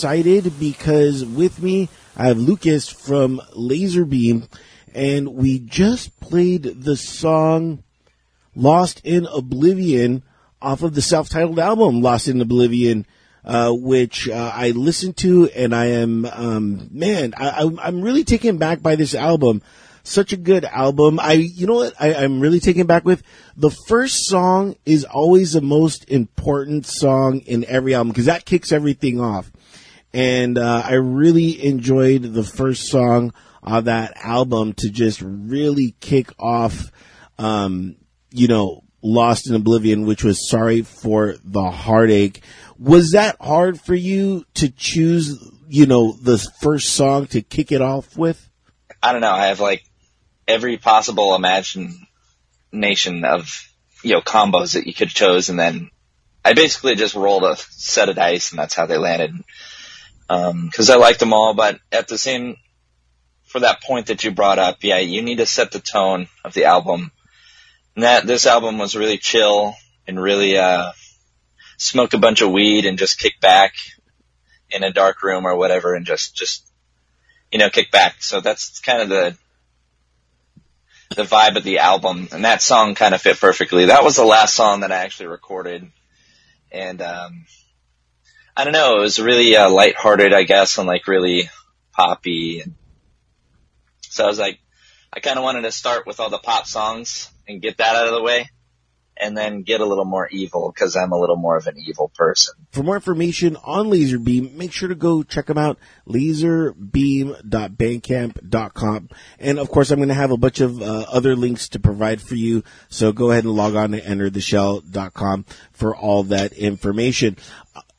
excited because with me I have Lucas from Laserbeam, and we just played the song Lost in Oblivion off of the self-titled album Lost in Oblivion. Uh, which uh, I listened to, and I am, um, man, I, am really taken back by this album. Such a good album. I, you know what, I, I'm really taken back with the first song is always the most important song in every album because that kicks everything off and uh, I really enjoyed the first song of that album to just really kick off, um, you know, Lost in Oblivion, which was Sorry for the Heartache. Was that hard for you to choose, you know, the first song to kick it off with? I don't know. I have like every possible imagination of, you know, combos that you could chose and then I basically just rolled a set of dice and that's how they landed because um, I liked them all. But at the same, for that point that you brought up, yeah, you need to set the tone of the album. And that this album was really chill and really uh, smoke a bunch of weed and just kick back in a dark room or whatever and just just you know kick back. So that's kind of the the vibe of the album, and that song kind of fit perfectly. That was the last song that I actually recorded, and um, I don't know. It was really uh, lighthearted, I guess, and like really poppy. So I was like, I kind of wanted to start with all the pop songs and get that out of the way and then get a little more evil because I'm a little more of an evil person. For more information on Lazerbeam, make sure to go check them out, lazerbeam.bandcamp.com. And of course, I'm going to have a bunch of uh, other links to provide for you. So go ahead and log on to entertheshell.com for all that information.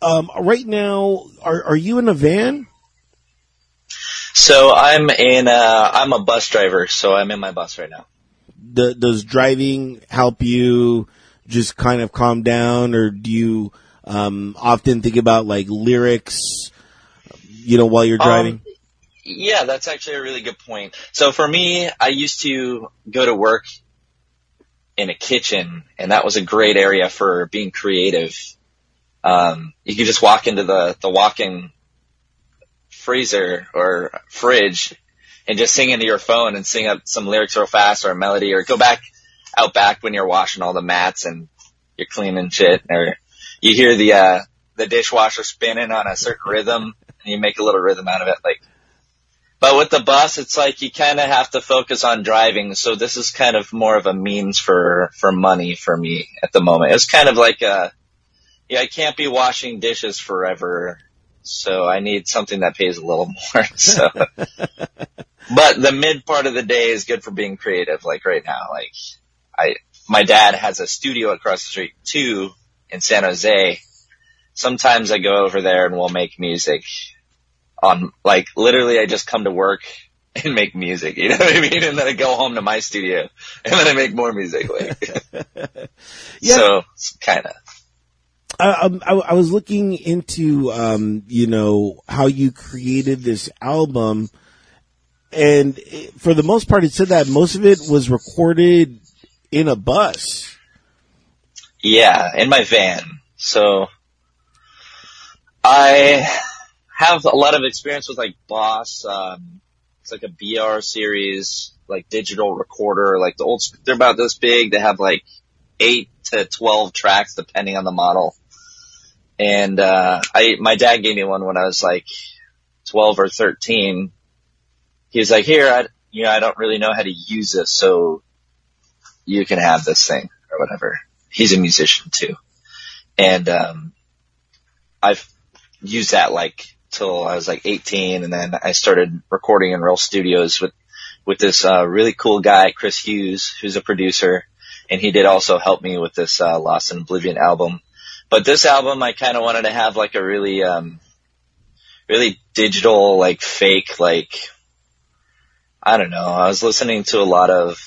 Um, right now, are are you in a van? So I'm in. A, I'm a bus driver, so I'm in my bus right now. The, does driving help you just kind of calm down, or do you um, often think about like lyrics? You know, while you're um, driving. Um, yeah, that's actually a really good point. So for me, I used to go to work in a kitchen, and that was a great area for being creative um, you could just walk into the, the walk-in freezer or fridge and just sing into your phone and sing up some lyrics real fast or a melody or go back out back when you're washing all the mats and you're cleaning shit or you hear the, uh, the dishwasher spinning on a certain rhythm and you make a little rhythm out of it. Like, but with the bus, it's like you kind of have to focus on driving. So this is kind of more of a means for, for money for me at the moment. It's kind of like a, yeah, I can't be washing dishes forever, so I need something that pays a little more. So but the mid part of the day is good for being creative. Like right now, like I, my dad has a studio across the street too in San Jose. Sometimes I go over there and we'll make music on like literally I just come to work and make music. You know what I mean? And then I go home to my studio and then I make more music. Like, yeah. so kind of. I, I, I, was looking into, um, you know, how you created this album, and it, for the most part, it said that most of it was recorded in a bus. Yeah, in my van. So I have a lot of experience with like Boss. Um, it's like a BR series, like digital recorder, like the old. They're about this big. They have like eight to twelve tracks depending on the model. And uh, I, my dad gave me one when I was like twelve or thirteen. He was like, "Here, I, you know, I don't really know how to use this, so you can have this thing or whatever." He's a musician too, and um, I've used that like till I was like 18, and then I started recording in real studios with with this uh, really cool guy, Chris Hughes, who's a producer, and he did also help me with this uh, Lost in Oblivion album. But this album, I kind of wanted to have like a really, um, really digital, like fake, like, I don't know. I was listening to a lot of,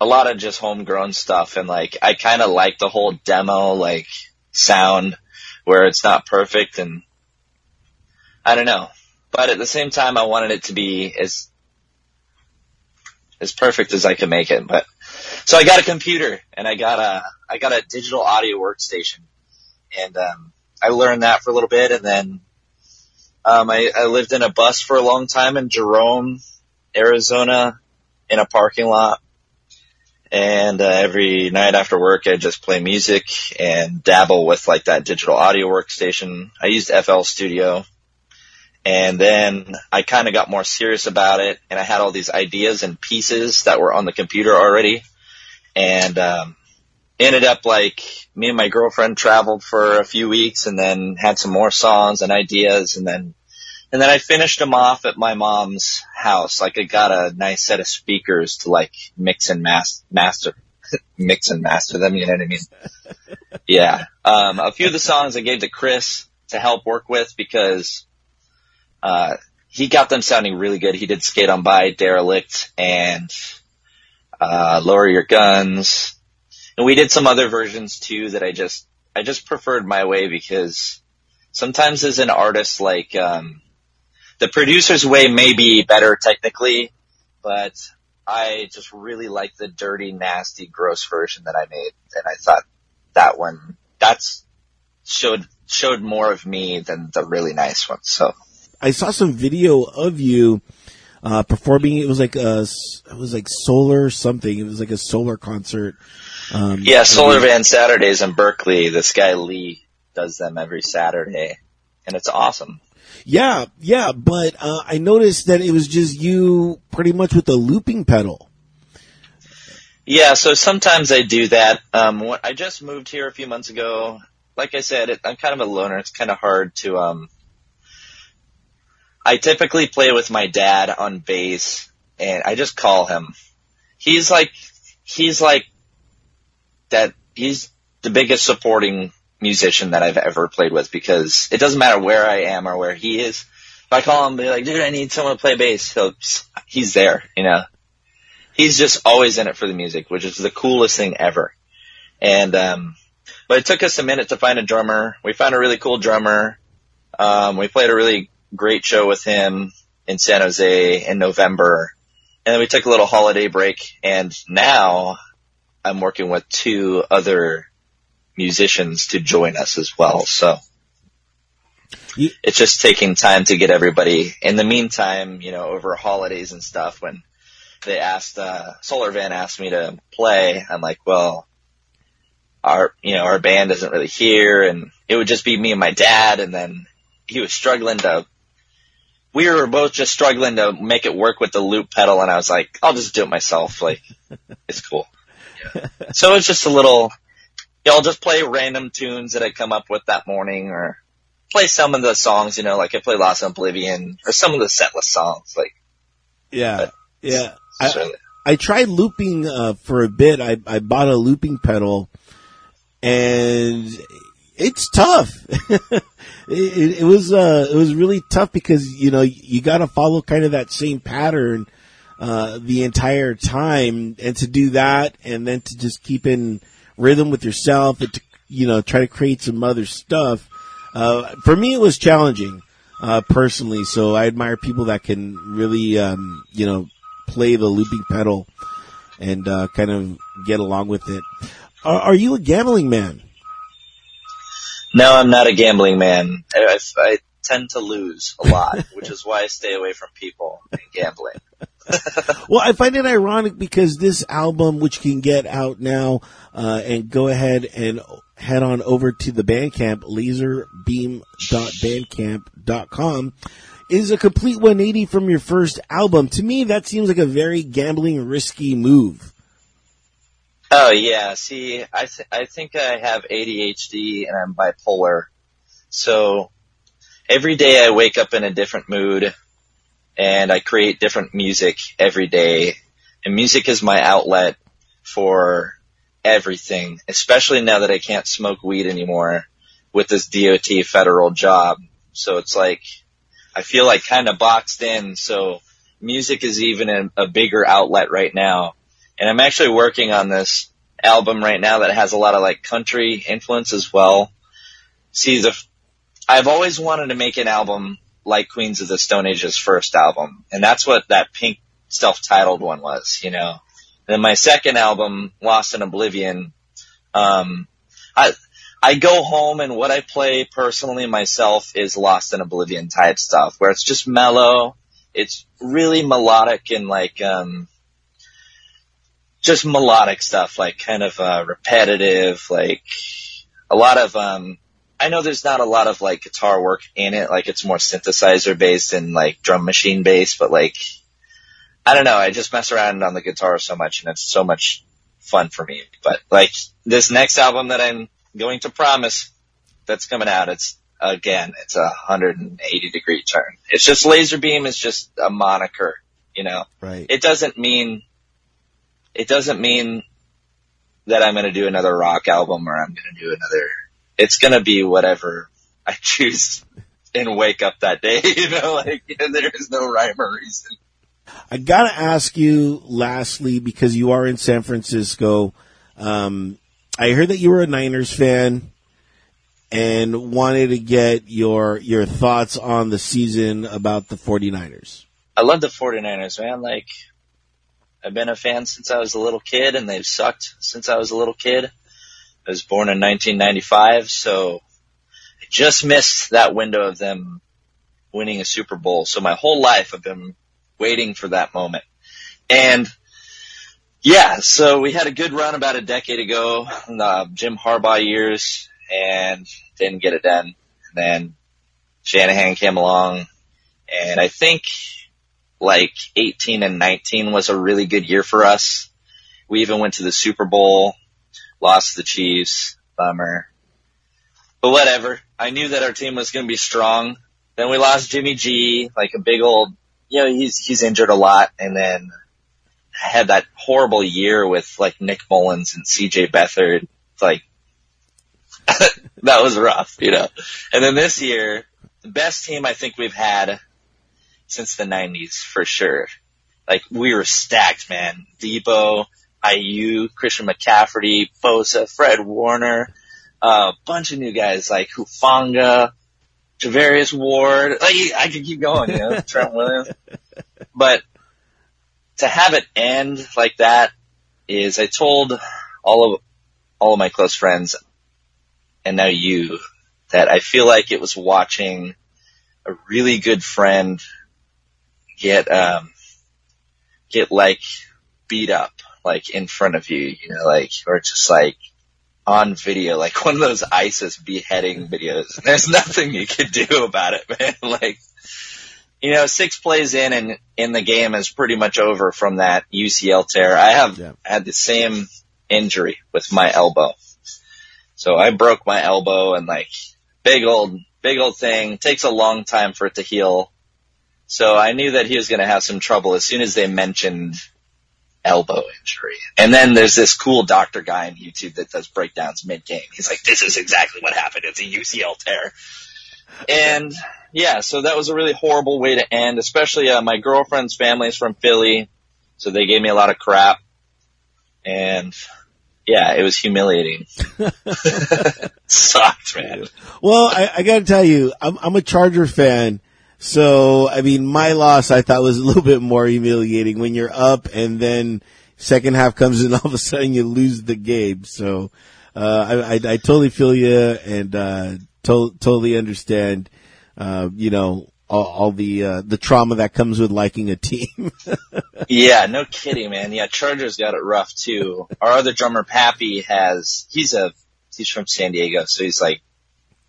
a lot of just homegrown stuff and like, I kind of like the whole demo, like, sound where it's not perfect and I don't know. But at the same time, I wanted it to be as, as perfect as I could make it. But so I got a computer and I got a I got a digital audio workstation, and um, I learned that for a little bit, and then um, I, I lived in a bus for a long time in Jerome, Arizona, in a parking lot. And uh, every night after work, I just play music and dabble with like that digital audio workstation. I used FL Studio, and then I kind of got more serious about it, and I had all these ideas and pieces that were on the computer already. And um, ended up like me and my girlfriend traveled for a few weeks and then had some more songs and ideas and then and then I finished them off at my mom's house. Like I got a nice set of speakers to like mix and mas- master, mix and master them. You know what I mean? yeah. Um, a few of the songs I gave to Chris to help work with because, uh, he got them sounding really good. He did Skate On By, Derelict, and uh, Lower Your Guns. And we did some other versions too that I just, I just preferred my way because sometimes as an artist, like, um, the producer's way may be better technically, but I just really like the dirty, nasty, gross version that I made. And I thought that one, that's showed, showed more of me than the really nice one. So I saw some video of you uh, performing. It was like a, it was like solar something. It was like a solar concert. Um, yeah, Solar Van Saturdays in Berkeley. This guy Lee does them every Saturday, and it's awesome. Yeah, yeah, but uh, I noticed that it was just you pretty much with the looping pedal. Yeah, so sometimes I do that. Um, I just moved here a few months ago. Like I said, it, I'm kind of a loner. It's kind of hard to um, I typically play with my dad on bass and I just call him. He's like, he's like that, he's the biggest supporting musician that I've ever played with because it doesn't matter where I am or where he is. If I call him, be like, dude, I need someone to play bass. He'll, he's there, you know. He's just always in it for the music, which is the coolest thing ever. And, um, but it took us a minute to find a drummer. We found a really cool drummer. Um, we played a really great show with him in San Jose in November. And then we took a little holiday break and now I'm working with two other musicians to join us as well. So it's just taking time to get everybody. In the meantime, you know, over holidays and stuff, when they asked, uh, Solar Van asked me to play, I'm like, well, our, you know, our band isn't really here and it would just be me and my dad. And then he was struggling to we were both just struggling to make it work with the loop pedal, and I was like, I'll just do it myself. Like, it's cool. So it's just a little. You know, I'll just play random tunes that I come up with that morning, or play some of the songs, you know, like I play Lost in Oblivion or some of the setlist songs, like. Yeah, yeah. I, I tried looping uh, for a bit. I, I bought a looping pedal, and it's tough. it, it, it, was uh, it was really tough because you know you got to follow kind of that same pattern uh, the entire time, and to do that, and then to just keep in rhythm with yourself, and to you know try to create some other stuff. Uh, for me, it was challenging uh, personally. So I admire people that can really um, you know play the looping pedal and uh, kind of get along with it. Are, are you a gambling man? No, I'm not a gambling man. I, I tend to lose a lot, which is why I stay away from people and gambling. well, I find it ironic because this album, which can get out now, uh, and go ahead and head on over to the Bandcamp, laserbeam.bandcamp.com, is a complete 180 from your first album. To me, that seems like a very gambling risky move. Oh yeah, see, I th- I think I have ADHD and I'm bipolar. So every day I wake up in a different mood and I create different music every day. And music is my outlet for everything, especially now that I can't smoke weed anymore with this DOT federal job. So it's like I feel like kind of boxed in. So music is even a, a bigger outlet right now and I'm actually working on this album right now that has a lot of like country influence as well. See, the, I've always wanted to make an album like Queens of the Stone Age's first album. And that's what that pink self-titled one was, you know. And then my second album, Lost in Oblivion, um, I, I go home and what I play personally myself is Lost in Oblivion type stuff where it's just mellow. It's really melodic and like, um, just melodic stuff, like kind of uh, repetitive, like a lot of. um I know there's not a lot of like guitar work in it, like it's more synthesizer based and like drum machine based, but like I don't know, I just mess around on the guitar so much and it's so much fun for me. But like this next album that I'm going to promise that's coming out, it's again, it's a 180 degree turn. It's just Laser Beam is just a moniker, you know. Right. It doesn't mean it doesn't mean that I'm going to do another rock album or I'm going to do another. It's going to be whatever I choose and wake up that day. You know, like there is no rhyme or reason. I gotta ask you lastly because you are in San Francisco. Um, I heard that you were a Niners fan and wanted to get your your thoughts on the season about the 49ers. I love the 49ers, man. Like I've been a fan since I was a little kid, and they've sucked since I was a little kid. I was born in 1995, so I just missed that window of them winning a Super Bowl. So my whole life I've been waiting for that moment. And yeah, so we had a good run about a decade ago the Jim Harbaugh years and didn't get it done. And then Shanahan came along and I think like 18 and 19 was a really good year for us. We even went to the Super Bowl, lost the Chiefs, bummer. But whatever. I knew that our team was going to be strong. Then we lost Jimmy G, like a big old, you know, he's, he's injured a lot. And then I had that horrible year with like Nick Mullens and CJ Beathard. It's like, that was rough, you know. And then this year, the best team I think we've had since the 90s for sure. Like we were stacked, man. Deebo, Aiyuk, Christian McCaffrey, Bosa, Fred Warner, a uh, bunch of new guys like Hufanga, Charvarius Ward. Like I could keep going, you know, Trent Williams. But to have it end like that is I told all of all of my close friends and now you that I feel like it was watching a really good friend get um get like beat up like in front of you, you know, like or just like on video, like one of those ISIS beheading videos. There's nothing you could do about it, man. Like you know, six plays in and in the game is pretty much over from that UCL tear. I have yeah. had the same injury with my elbow. So I broke my elbow and like big old big old thing. Takes a long time for it to heal. So I knew that he was going to have some trouble as soon as they mentioned elbow injury. And then there's this cool doctor guy on YouTube that does breakdowns mid game. He's like, this is exactly what happened. It's a UCL tear. And yeah, so that was a really horrible way to end, especially uh, my girlfriend's family is from Philly. So they gave me a lot of crap. And yeah, it was humiliating. Sucked, man. Well, I, I got to tell you, I'm, I'm a Charger fan. So, I mean, my loss I thought was a little bit more humiliating when you're up and then second half comes and all of a sudden you lose the game. So, uh, I, I, I totally feel you and, uh, to- totally understand, uh, you know, all, all the, uh, the trauma that comes with liking a team. yeah, no kidding, man. Yeah, Chargers got it rough too. Our other drummer, Pappy, has, he's a, he's from San Diego, so he's like,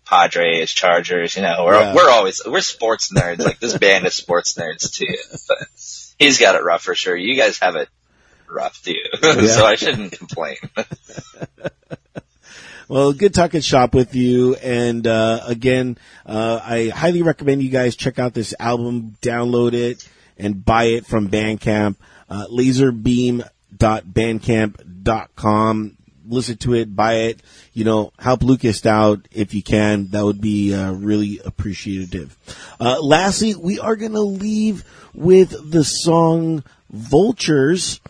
Padres, Chargers, you know, we're, yeah. we're always, we're sports nerds. Like this band is sports nerds too, but he's got it rough for sure. You guys have it rough too. Yeah. so I shouldn't complain. Well, good talking shop with you. And, uh, again, uh, I highly recommend you guys check out this album, download it and buy it from Bandcamp, uh, laserbeam.bandcamp.com listen to it, buy it, you know, help Lucas out if you can. That would be uh, really appreciative. Uh, lastly, we are going to leave with the song Vultures.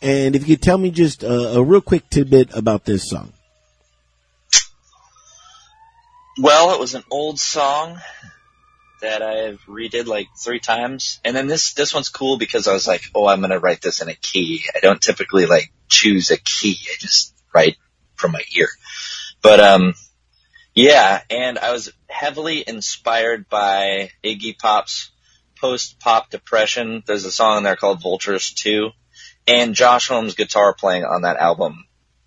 And if you could tell me just a, a real quick tidbit about this song. Well, it was an old song that I've redid like three times. And then this, this one's cool because I was like, oh, I'm going to write this in a key. I don't typically like choose a key. I just right from my ear. But um, yeah, and I was heavily inspired by Iggy Pop's post-pop depression. There's a song in there called Vultures 2, and Josh Homme's guitar playing on that album.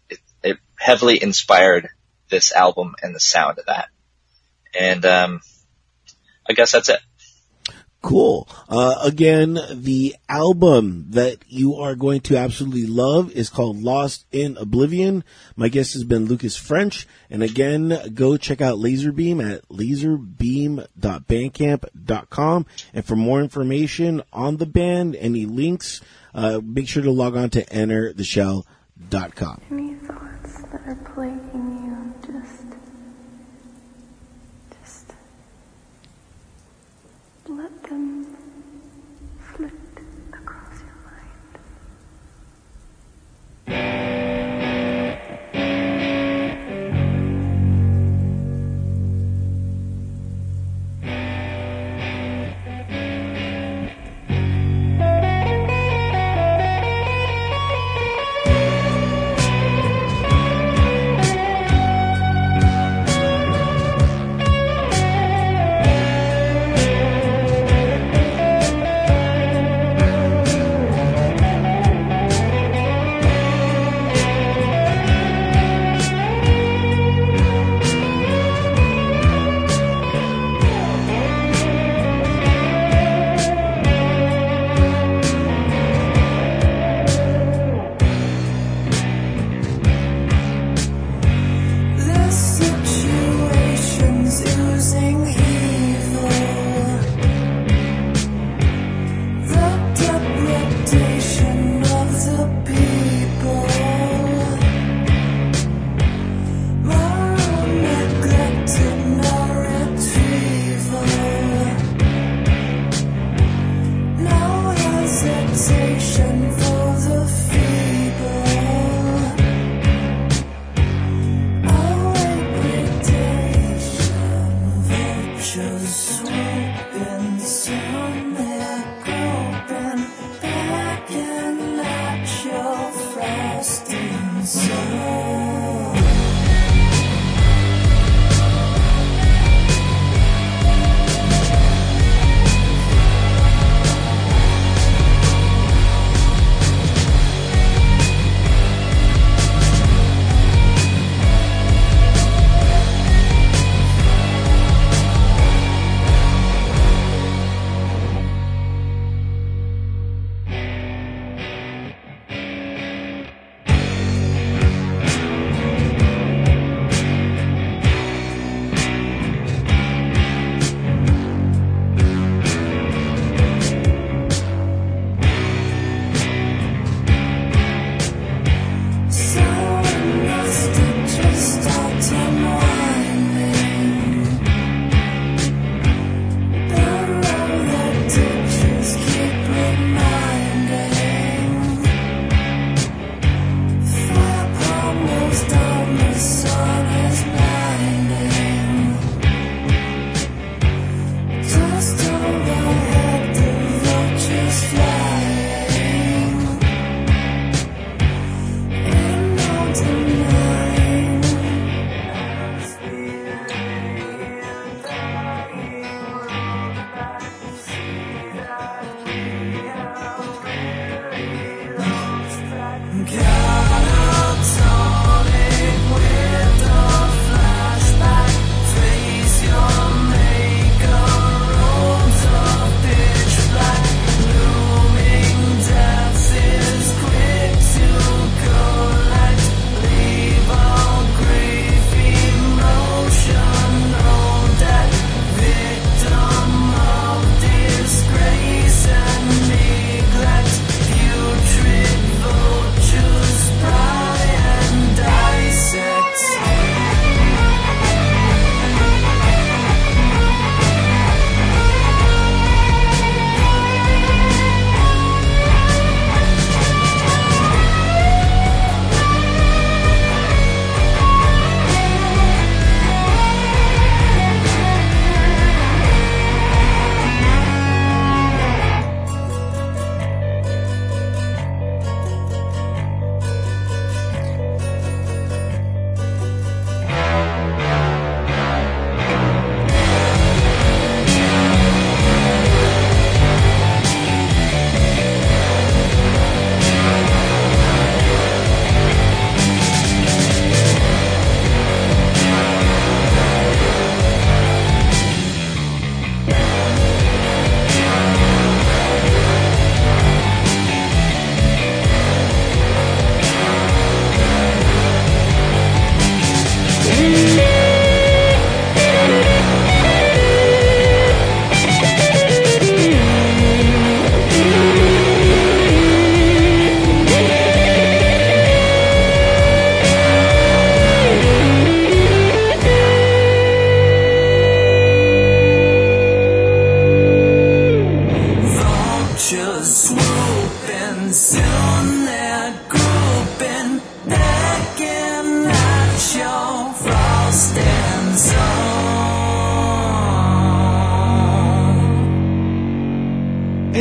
It, it heavily inspired this album and the sound of that. And um, I guess that's it. Cool. Uh, again, the album that you are going to absolutely love is called Lost in Oblivion. My guest has been Lucas French. And again, go check out Laserbeam at laserbeam.bandcamp.com. And for more information on the band, any links, uh, make sure to log on to entertheshell.com. Any thoughts that are plaguing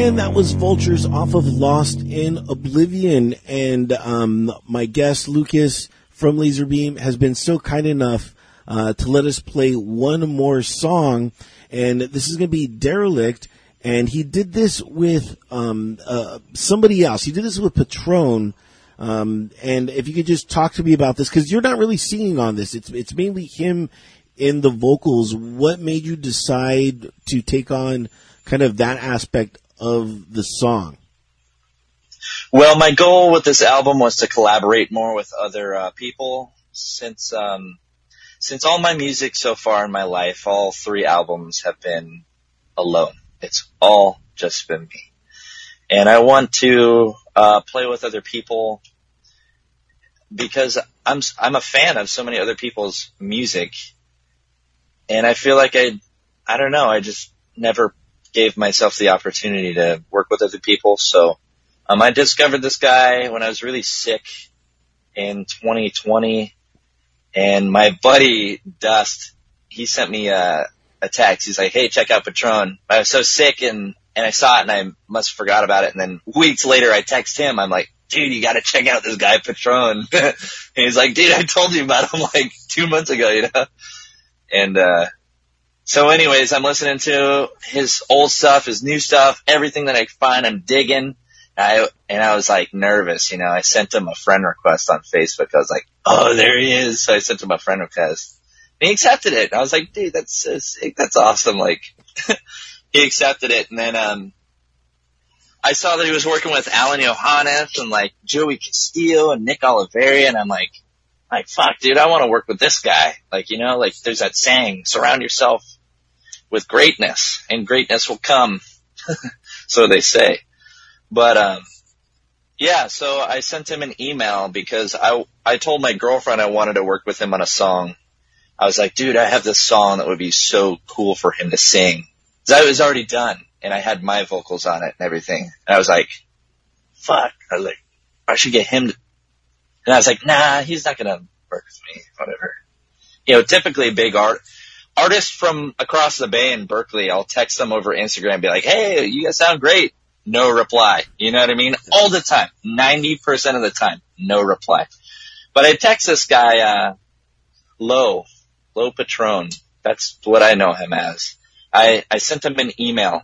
And that was Vultures off of Lost in Oblivion. And um, my guest, Lucas from Laserbeam, has been so kind enough uh, to let us play one more song. And this is going to be Derelict. And he did this with um, uh, somebody else. He did this with Patron. Um, and if you could just talk to me about this, because you're not really singing on this. It's it's mainly him in the vocals. What made you decide to take on kind of that aspect of the song? Well, my goal with this album was to collaborate more with other uh, people. Since um, since all my music so far in my life, all three albums have been alone. It's all just been me, and I want to uh, play with other people because I'm I'm a fan of so many other people's music, and I feel like I I don't know I just never gave myself the opportunity to work with other people. So um, I discovered this guy when I was really sick in 2020, and my buddy Dust he sent me a a text. He's like, "Hey, check out Patron." I was so sick and and I saw it and I must have forgot about it. And then weeks later, I text him. I'm like, dude, you gotta check out this guy Patron. and he's like, dude, I told you about him like two months ago, you know? And, uh, so anyways, I'm listening to his old stuff, his new stuff, everything that I find, I'm digging. I, and I was like nervous, you know, I sent him a friend request on Facebook. I was like, oh, there he is. So I sent him a friend request. And he accepted it. And I was like, dude, that's so sick. That's awesome. Like, he accepted it. And then, um, I saw that he was working with Alain Johannes and like Joey Castillo and Nick Oliveri, and I'm like, like fuck, dude, I want to work with this guy. Like, you know, like there's that saying, surround yourself with greatness, and greatness will come. so they say. But um, yeah, so I sent him an email because I I told my girlfriend I wanted to work with him on a song. I was like, dude, I have this song that would be so cool for him to sing. Cause I was already done and I had my vocals on it and everything. And I was like, fuck. I was like, I should get him to, and I was like, nah, he's not gonna work with me, whatever. You know, typically big art, artists from across the bay in Berkeley, I'll text them over Instagram and be like, hey, you guys sound great. No reply. You know what I mean? All the time. 90% of the time. No reply. But I text this guy, uh, Low, Low Patron. That's what I know him as. I, I sent him an email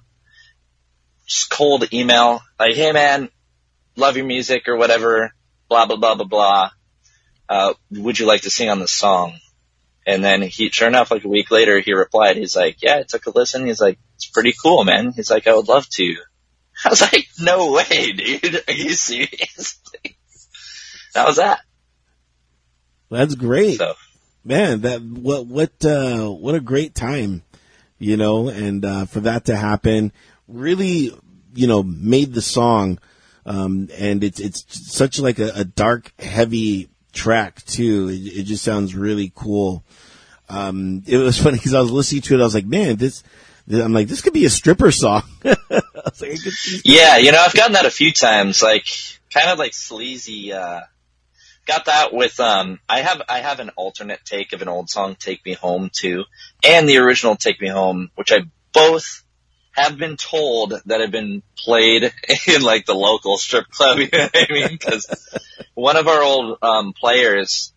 just cold email, like, hey man, love your music or whatever, blah, blah, blah, blah, blah. Uh, would you like to sing on the song? And then he, sure enough, like a week later, he replied, he's like, yeah, I took a listen. He's like, it's pretty cool, man. He's like, I would love to. I was like, no way, dude. Are you serious? that was that. That's great. So, Man, that, what, what, uh, what a great time, you know, and, uh, for that to happen really, you know, made the song. Um, and it's, it's such like a, a dark, heavy track too. It, it, just sounds really cool. Um, it was funny because I was listening to it. I was like, man, this, I'm like, this could be a stripper song. like, yeah, you know, I've gotten that a few times, like kind of like sleazy, uh, got that with, um, I have, I have an alternate take of an old song, Take Me Home too, and the original Take Me Home, which I both have been told that have been played in like the local strip club. You know what I mean? Because one of our old um, players,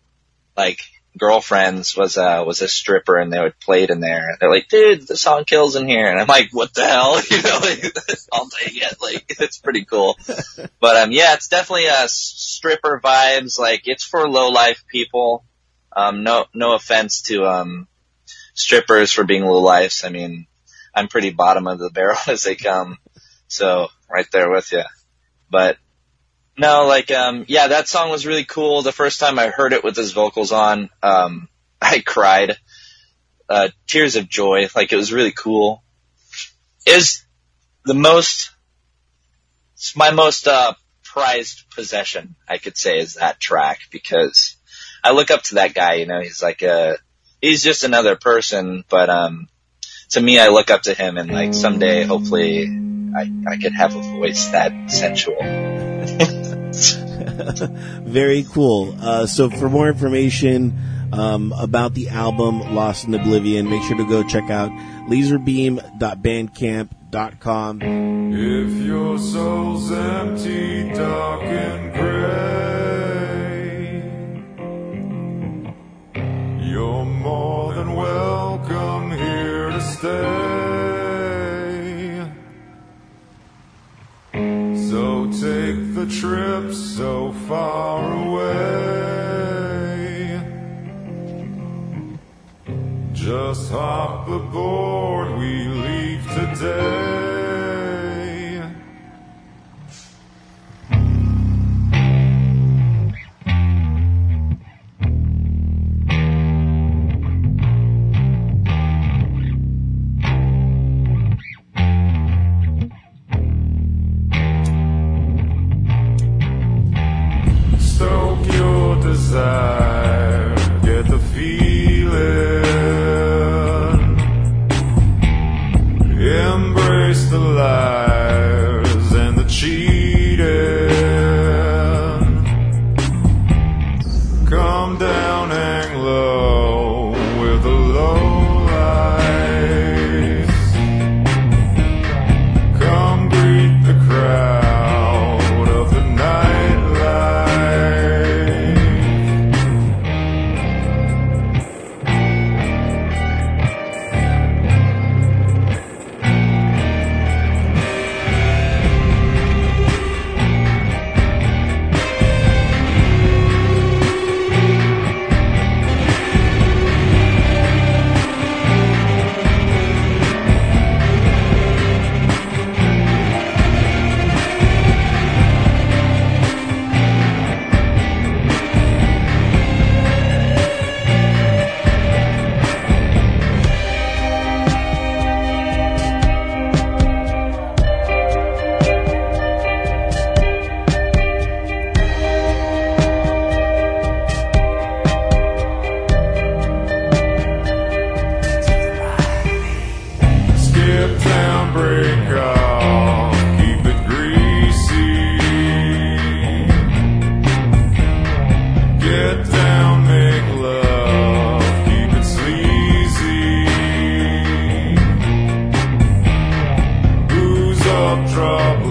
like girlfriends, was uh was a stripper, and they would play it in there. They're like, "Dude, the song kills in here," and I'm like, "What the hell?" You know, like, I'll take it. Like, it's pretty cool. But um, yeah, it's definitely a stripper vibes. Like, it's for low life people. Um, no, no offense to um strippers for being low lives. I mean, I'm pretty bottom of the barrel as they come. So right there with you. But no, like, um, yeah, that song was really cool. The first time I heard it with his vocals on, um, I cried, uh, tears of joy. Like it was really cool. Is the most, it's my most, uh, prized possession, I could say, is that track because I look up to that guy, you know, he's like a, he's just another person, but, um, to me, I look up to him and like someday, hopefully, I, I could have a voice that sensual. Very cool. Uh, so for more information um, about the album Lost in Oblivion, make sure to go check out laserbeam.bandcamp.com. If your soul's empty, dark and gray, you're more than welcome here to stay. So take the trip so far away. Just hop aboard, we leave today.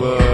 Love.